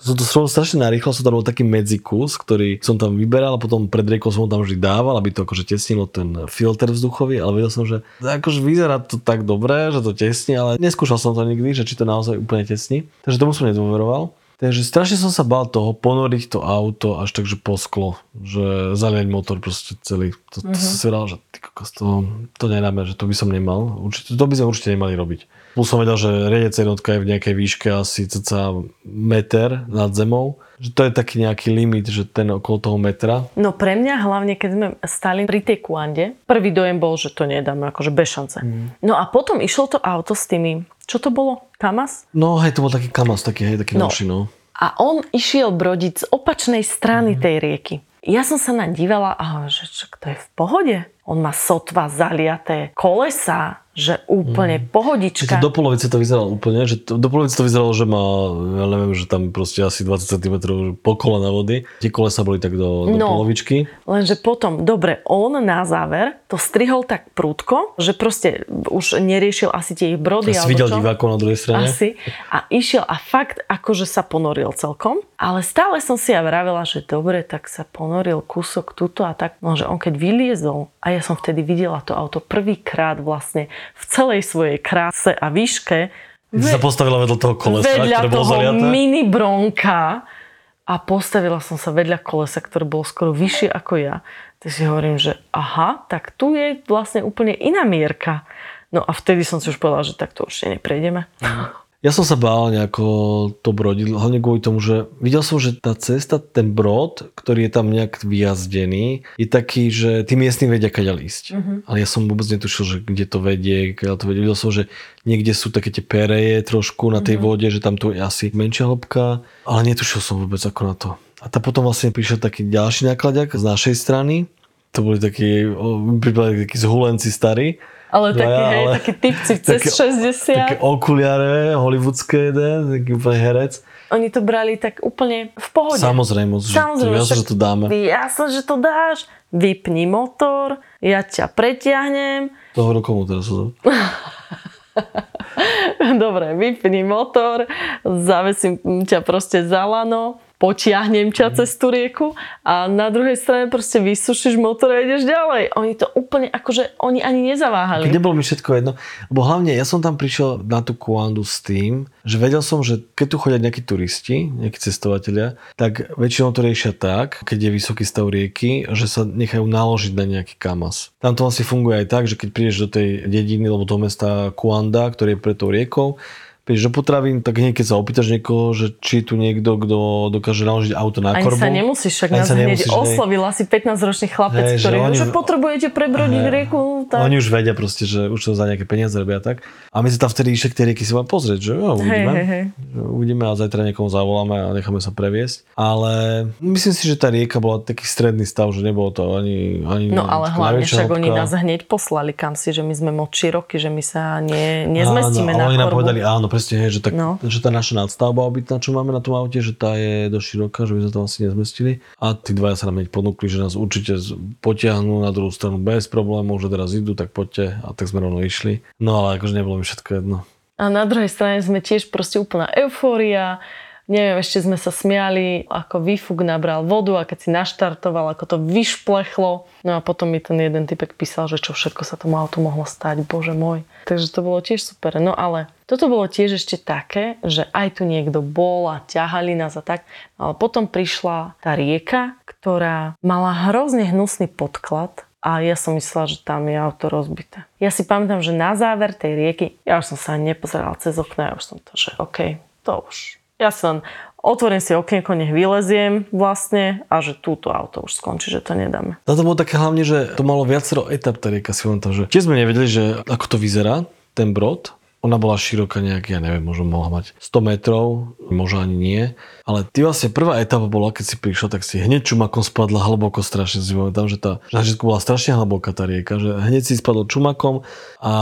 D: som to robil strašne narýchlo, som tam bol taký medzikus, ktorý som tam vyberal a potom pred riekou som ho tam vždy dával, aby to akože tesnilo ten filter vzduchový, ale vedel som, že akože vyzerá to tak dobre, že to tesní, ale neskúšal som to nikdy, že či to naozaj úplne tesní. Takže tomu som nedôveroval. Takže strašne som sa bál toho ponoriť to auto až tak, že po sklo, že zalieť motor proste celý. To, to mm-hmm. som si vedel, že ty kokos, to, to nedáme, že to by som nemal. Určite, to by sme určite nemali robiť. Plus som vedel, že riedec jednotka je v nejakej výške asi cca meter nad zemou. Že to je taký nejaký limit, že ten okolo toho metra.
E: No pre mňa hlavne, keď sme stali pri tej kuande, prvý dojem bol, že to nedáme, akože bez šance.
D: Mm.
E: No a potom išlo to auto s tými, čo to bolo? Kamas?
D: No hej, to bol taký kamas, taký, hej, taký
E: No.
D: novší, no.
E: A on išiel brodiť z opačnej strany
D: Mhm.
E: tej rieky. Ja som sa naň dívala a že čo, to je v pohode. On má sotva zaliaté kolesa, že úplne
D: Čiže
E: pohodička.
D: do polovice to vyzeralo úplne, že to, do polovice to vyzeralo, že má, ja neviem, že tam proste asi 20 cm po kolena vody. Tie kolesa boli tak do, do
E: No.
D: polovičky.
E: Lenže potom, dobre, on na záver to strihol tak prúdko, že proste už neriešil asi tie ich brody.
D: Ja si
E: alebo
D: videl divákov na druhej strane.
E: Asi. A išiel a fakt akože sa ponoril celkom. Ale stále som si ja vravela, že dobre, tak sa ponoril kúsok tuto a tak. No, že on keď vyliezol a ja som vtedy videla to auto prvýkrát vlastne v celej svojej kráse a výške
D: Ty sa postavila vedľa toho kolesa,
E: vedľa
D: ktoré bolo zaliaté.
E: mini bronka a postavila som sa vedľa kolesa, ktoré bolo skoro vyššie ako ja. Tak si hovorím, že aha, tak tu je vlastne úplne iná mierka. No a vtedy som si už povedala, že tak to určite neprejdeme.
D: Ja som sa bál nejako to brodiť, hlavne kvôli tomu, že videl som, že tá cesta, ten brod, ktorý je tam nejak vyjazdený, je taký, že tí miestni vedia, kaďal ísť.
E: Mhm.
D: Ale ja som vôbec netušil, že kde to vedie, kaďal to vedie. Videl som, že niekde sú také tie pereje trošku na tej
E: Mhm.
D: vode, že tam tu je asi menšia hĺbka, ale netušil som vôbec ako na to. A tá potom vlastne prišiel taký ďalší nákladák z našej strany. To boli takí, takí zhulenci starí.
E: Ale taký,
D: Dvaja,
E: hej,
D: ale-
E: taký typci cez
D: Také-
E: 60.
D: Také okuliare, hollywoodské jeden, taký úplne herec.
E: Oni to brali tak úplne v pohode.
D: Samozrejme, že
E: Samozrejme,
D: to, jasne, že to dáme.
E: Jasne, že to dáš. Vypni motor, ja ťa pretiahnem.
D: To hovoril komu teraz?
E: Dobre, vypni motor, zavesím ťa proste za lano, potiahnem ťa cez tú rieku a na druhej strane proste vysušíš motor a ideš ďalej. Oni to úplne, akože oni ani nezaváhali.
D: Nebolo mi všetko jedno. Lebo hlavne ja som tam prišiel na tú Kuandu s tým, že vedel som, že keď tu chodia nejakí turisti, nejakí cestovatelia, tak väčšinou to riešia tak, keď je vysoký stav rieky, že sa nechajú naložiť na nejaký kamas. Tam to asi funguje aj tak, že keď prídeš do tej dediny alebo do mesta Kuanda, ktorý je pred tou riekou, prídeš do potravín, tak keď sa opýtaš niekoho, že či tu niekto, kto dokáže naložiť auto na
E: Ani
D: korbu.
E: sa nemusíš, však
D: Ani
E: nás hneď
D: hej.
E: oslovil asi 15-ročný chlapec,
D: Hej, že
E: ktorý
D: oni-
E: že potrebujete prebrodiť
D: Hej.
E: rieku. Tak.
D: Oni už vedia proste, že už to za nejaké peniaze robia tak. A my sme tam vtedy išli k tej rieky si vám pozrieť, že jo, uvidíme.
E: hej, hej.
D: Že Uvidíme a zajtra niekomu zavoláme a necháme sa previesť. Ale myslím si, že tá rieka bola taký stredný stav, že nebolo to ani, ani
E: No ale hlavne však oni
D: hĺbka.
E: nás hneď poslali kam si, že my sme moc široky, že my sa ne, nezmestíme
D: áno,
E: na
D: oni nám povedali, áno, presne hej, že, tak,
E: No.
D: že tá naša nadstavba obytná, čo máme na tom aute, že tá je dosť široká, že by sme to asi nezmestili. A tí dvaja sa nám hneď ponúkli, že nás určite potiahnú na druhú stranu bez problémov, že teraz idú, tak poďte. A tak sme rovno išli. No ale akože nebolo mi všetko jedno.
E: A na druhej strane sme tiež proste úplná eufória. Neviem, ešte sme sa smiali, ako výfuk nabral vodu a keď si naštartoval, ako to vyšplechlo. No a potom mi ten jeden typek písal, že čo všetko sa tomu autu mohlo stať, bože môj. Takže to bolo tiež super. No ale toto bolo tiež ešte také, že aj tu niekto bol a ťahali nás a tak. Ale potom prišla tá rieka, ktorá mala hrozne hnusný podklad a ja som myslela, že tam je auto rozbité. Ja si pamätám, že na záver tej rieky, ja už som sa nepozerala cez okno, ja už som to, že OK, to už. Ja si len otvorím si okienko, nech vyleziem vlastne a že túto auto už skončí, že to nedáme.
D: Na to bolo také hlavne, že to malo viacero etap, rieka si pamätám, že tiež sme nevedeli, že ako to vyzerá, ten brod. Ona bola široká nejak, ja neviem, možno mohla mať 100 metrov, možno ani nie. Ale ty vlastne prvá etapa bola, keď si prišiel, tak si hneď čumakom spadla hlboko strašne. Si pamätám, že tá, že na bola strašne hlboká tá rieka, že hneď si spadol čumakom a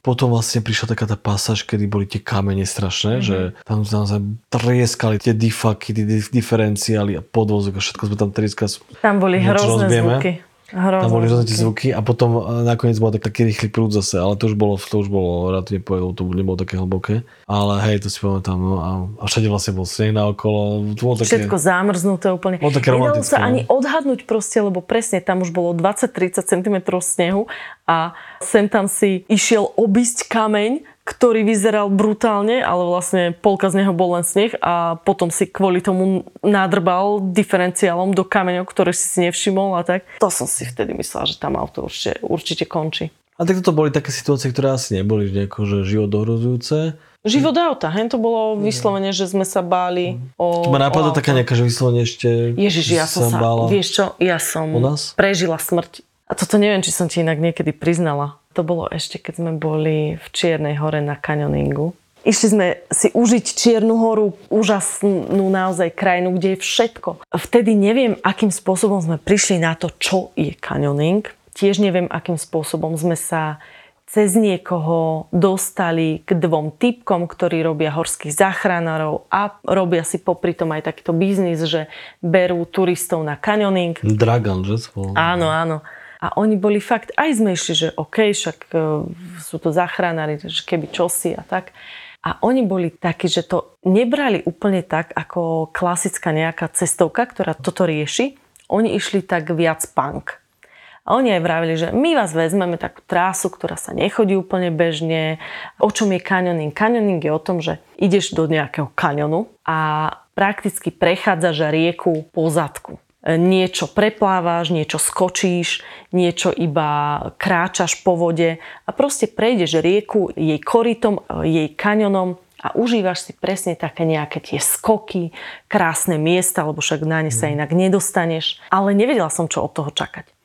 D: potom vlastne prišla taká tá pasáž, kedy boli tie kamene strašné, mm-hmm. že tam sa naozaj trieskali tie difaky, tie dif- diferenciály a podvozok a všetko sme tam trieskali.
E: Tam boli hrozné zvuky. Hrozné
D: Tam boli rôzne tie
E: zvuky.
D: a potom e, nakoniec bol tak, taký rýchly prúd zase, ale to už bolo, to už bolo relatívne povedal, to nebolo také hlboké. Ale hej, to si pamätám, no a, a všade vlastne bol sneh na okolo, to bolo také...
E: Všetko zamrznuté úplne.
D: Bolo také
E: Nedalo sa
D: no.
E: ani odhadnúť proste, lebo presne tam už bolo 20-30 cm snehu a sem tam si išiel obísť kameň, ktorý vyzeral brutálne, ale vlastne polka z neho bol len sneh a potom si kvôli tomu nadrbal diferenciálom do kameňov, ktoré si si nevšimol a tak. To som si vtedy myslela, že tam auto určite, určite končí.
D: A tak toto boli také situácie, ktoré asi neboli nejako, že život ohrozujúce.
E: Život auta, hen to bolo vyslovene, že sme sa báli o
D: Ma napadá
E: o
D: taká nejaká, že vyslovene ešte
E: Ježiš, ja som sa,
D: bála.
E: vieš čo, ja som
D: U nás?
E: prežila smrť. A toto neviem, či som ti inak niekedy priznala. To bolo ešte, keď sme boli v Čiernej hore na kanioningu. Išli sme si užiť Čiernu horu, úžasnú naozaj krajinu, kde je všetko. Vtedy neviem, akým spôsobom sme prišli na to, čo je kanioning. Tiež neviem, akým spôsobom sme sa cez niekoho dostali k dvom typkom, ktorí robia horských záchranárov a robia si popri tom aj takýto biznis, že berú turistov na kanioning.
D: Dragan, že? Spolu.
E: Áno, áno. A oni boli fakt, aj išli, že OK, však e, sú to záchranári, že keby čosi a tak. A oni boli takí, že to nebrali úplne tak, ako klasická nejaká cestovka, ktorá toto rieši. Oni išli tak viac punk. A oni aj vravili, že my vás vezmeme takú trásu, ktorá sa nechodí úplne bežne. O čom je kanioning? Kanioning je o tom, že ideš do nejakého kanionu a prakticky prechádzaš rieku po zadku niečo preplávaš, niečo skočíš, niečo iba kráčaš po vode a proste prejdeš rieku jej korytom, jej kanionom a užívaš si presne také nejaké tie skoky, krásne miesta, lebo však na ne sa inak nedostaneš. Ale nevedela som, čo od toho čakať.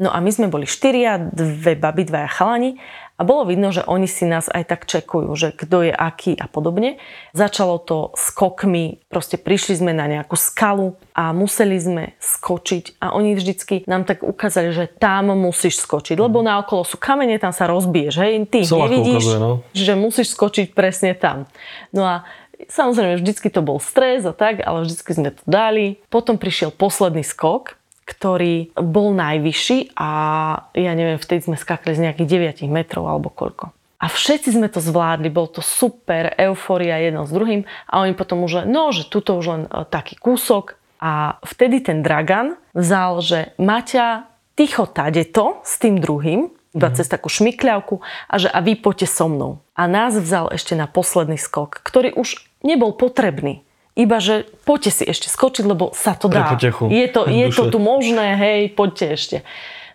E: No a my sme boli štyria, dve baby, dvaja chalani a bolo vidno, že oni si nás aj tak čekujú, že kto je aký a podobne. Začalo to skokmi, proste prišli sme na nejakú skalu a museli sme skočiť a oni vždycky nám tak ukázali, že tam musíš skočiť, lebo naokolo sú kamene, tam sa rozbiješ, hej, ty
D: ako
E: nevidíš,
D: ukazuje, no.
E: že musíš skočiť presne tam. No a samozrejme, vždycky to bol stres a tak, ale vždycky sme to dali. Potom prišiel posledný skok, ktorý bol najvyšší a ja neviem, vtedy sme skakali z nejakých 9 metrov alebo koľko. A všetci sme to zvládli, bol to super, euforia jedno s druhým a oni potom už no, že tuto už len e, taký kúsok a vtedy ten Dragan vzal, že Maťa, ticho tadeto s tým druhým, iba cez takú šmykľavku a že a vy poďte so mnou. A nás vzal ešte na posledný skok, ktorý už nebol potrebný. Iba, že poďte si ešte skočiť, lebo sa to dá. Je to, je to tu možné, hej, poďte ešte.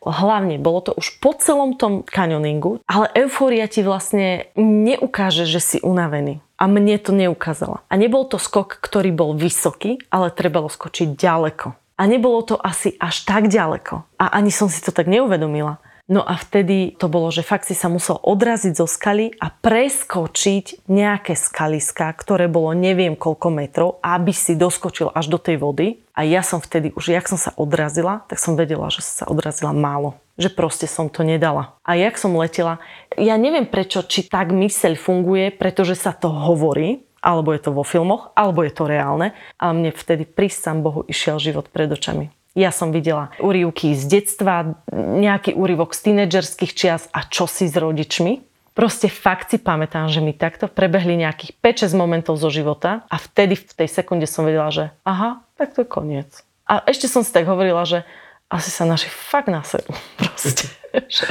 E: Hlavne, bolo to už po celom tom kanioningu, ale eufória ti vlastne neukáže, že si unavený. A mne to neukázala. A nebol to skok, ktorý bol vysoký, ale trebalo skočiť ďaleko. A nebolo to asi až tak ďaleko. A ani som si to tak neuvedomila. No a vtedy to bolo, že fakt si sa musel odraziť zo skaly a preskočiť nejaké skaliska, ktoré bolo neviem koľko metrov, aby si doskočil až do tej vody. A ja som vtedy, už jak som sa odrazila, tak som vedela, že som sa odrazila málo. Že proste som to nedala. A jak som letela, ja neviem prečo, či tak myseľ funguje, pretože sa to hovorí, alebo je to vo filmoch, alebo je to reálne. A mne vtedy prísam Bohu išiel život pred očami. Ja som videla úrivky z detstva, nejaký úryvok z tínedžerských čias a čo si s rodičmi. Proste fakt si pamätám, že mi takto prebehli nejakých 5-6 momentov zo života a vtedy v tej sekunde som vedela, že aha, tak to je koniec. A ešte som si tak hovorila, že asi sa naši fakt naserú. Proste. že,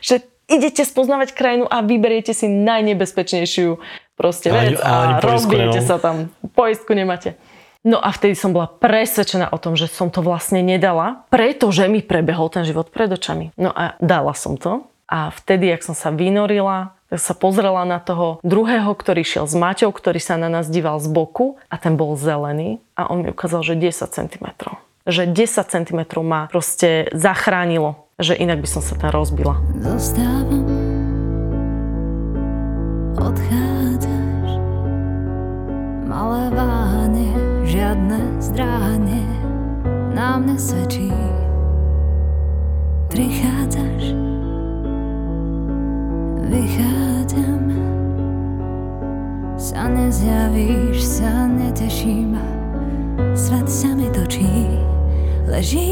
E: že idete spoznávať krajinu a vyberiete si najnebezpečnejšiu proste vec a, a, a rozbijete sa tam. Poistku nemáte. No a vtedy som bola presvedčená o tom, že som to vlastne nedala, pretože mi prebehol ten život pred očami. No a dala som to. A vtedy, ak som sa vynorila, tak sa pozrela na toho druhého, ktorý šiel s Maťou, ktorý sa na nás díval z boku a ten bol zelený a on mi ukázal, že 10 cm. Že 10 cm ma proste zachránilo, že inak by som sa tam rozbila. Zostávam, odchádzaš, malé váhanie žiadne zdráhanie nám nesvedčí. Prichádzaš, vychádzam, sa nezjavíš, sa neteším, svet sa mi točí, ležíme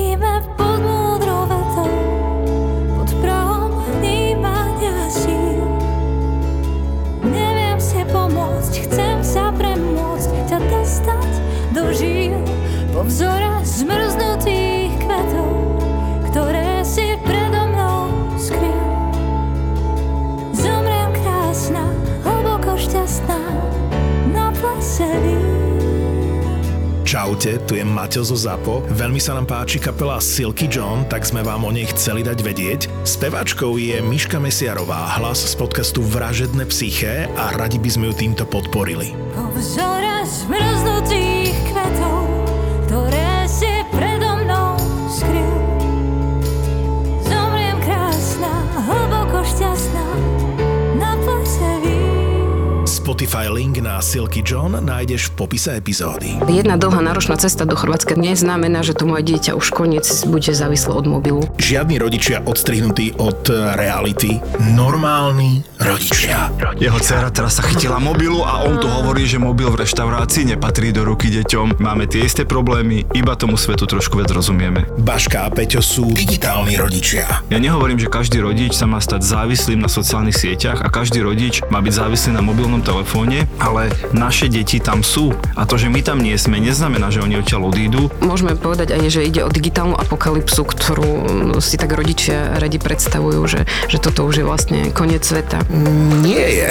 A: Čaute, tu je Maťo zo ZAPO. Veľmi sa nám páči kapela Silky John, tak sme vám o nej chceli dať vedieť. Speváčkou je Miška Mesiarová, hlas z podcastu Vražedné psyché a radi by sme ju týmto podporili. Po vzore zmrznutých Spotify link na Silky John nájdeš v popise epizódy.
F: Jedna dlhá náročná cesta do Chorvátska neznamená, že to moje dieťa už koniec bude závislé od mobilu.
A: Žiadni rodičia odstrihnutí od reality. Normálni rodičia.
G: Jeho dcera teraz sa chytila mobilu a on tu hovorí, že mobil v reštaurácii nepatrí do ruky deťom. Máme tie isté problémy, iba tomu svetu trošku viac rozumieme.
A: Baška a Peťo sú digitálni rodičia.
G: Ja nehovorím, že každý rodič sa má stať závislým na sociálnych sieťach a každý rodič má byť závislý na mobilnom telefóne telefóne, ale naše deti tam sú. A to, že my tam nie sme, neznamená, že oni odtiaľ odídu.
F: Môžeme povedať aj, že ide o digitálnu apokalypsu, ktorú si tak rodičia radi predstavujú, že, že toto už je vlastne koniec sveta.
A: Nie je.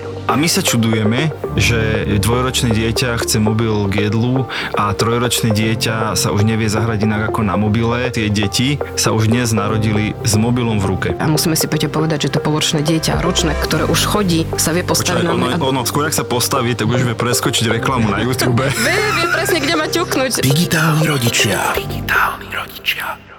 G: A my sa čudujeme, že dvojročné dieťa chce mobil k jedlu a trojročné dieťa sa už nevie zahrať inak ako na mobile. Tie deti sa už dnes narodili s mobilom v ruke.
F: A musíme si Peťo povedať, že to poločné dieťa, ročné, ktoré už chodí, sa vie postaviť
G: Počkaj, na... Ono, ono, skôr ak sa postaví, tak už vie preskočiť reklamu na YouTube.
F: vie, vie presne, kde ma ťuknúť.
A: Digitálni rodičia. Digitálni rodičia.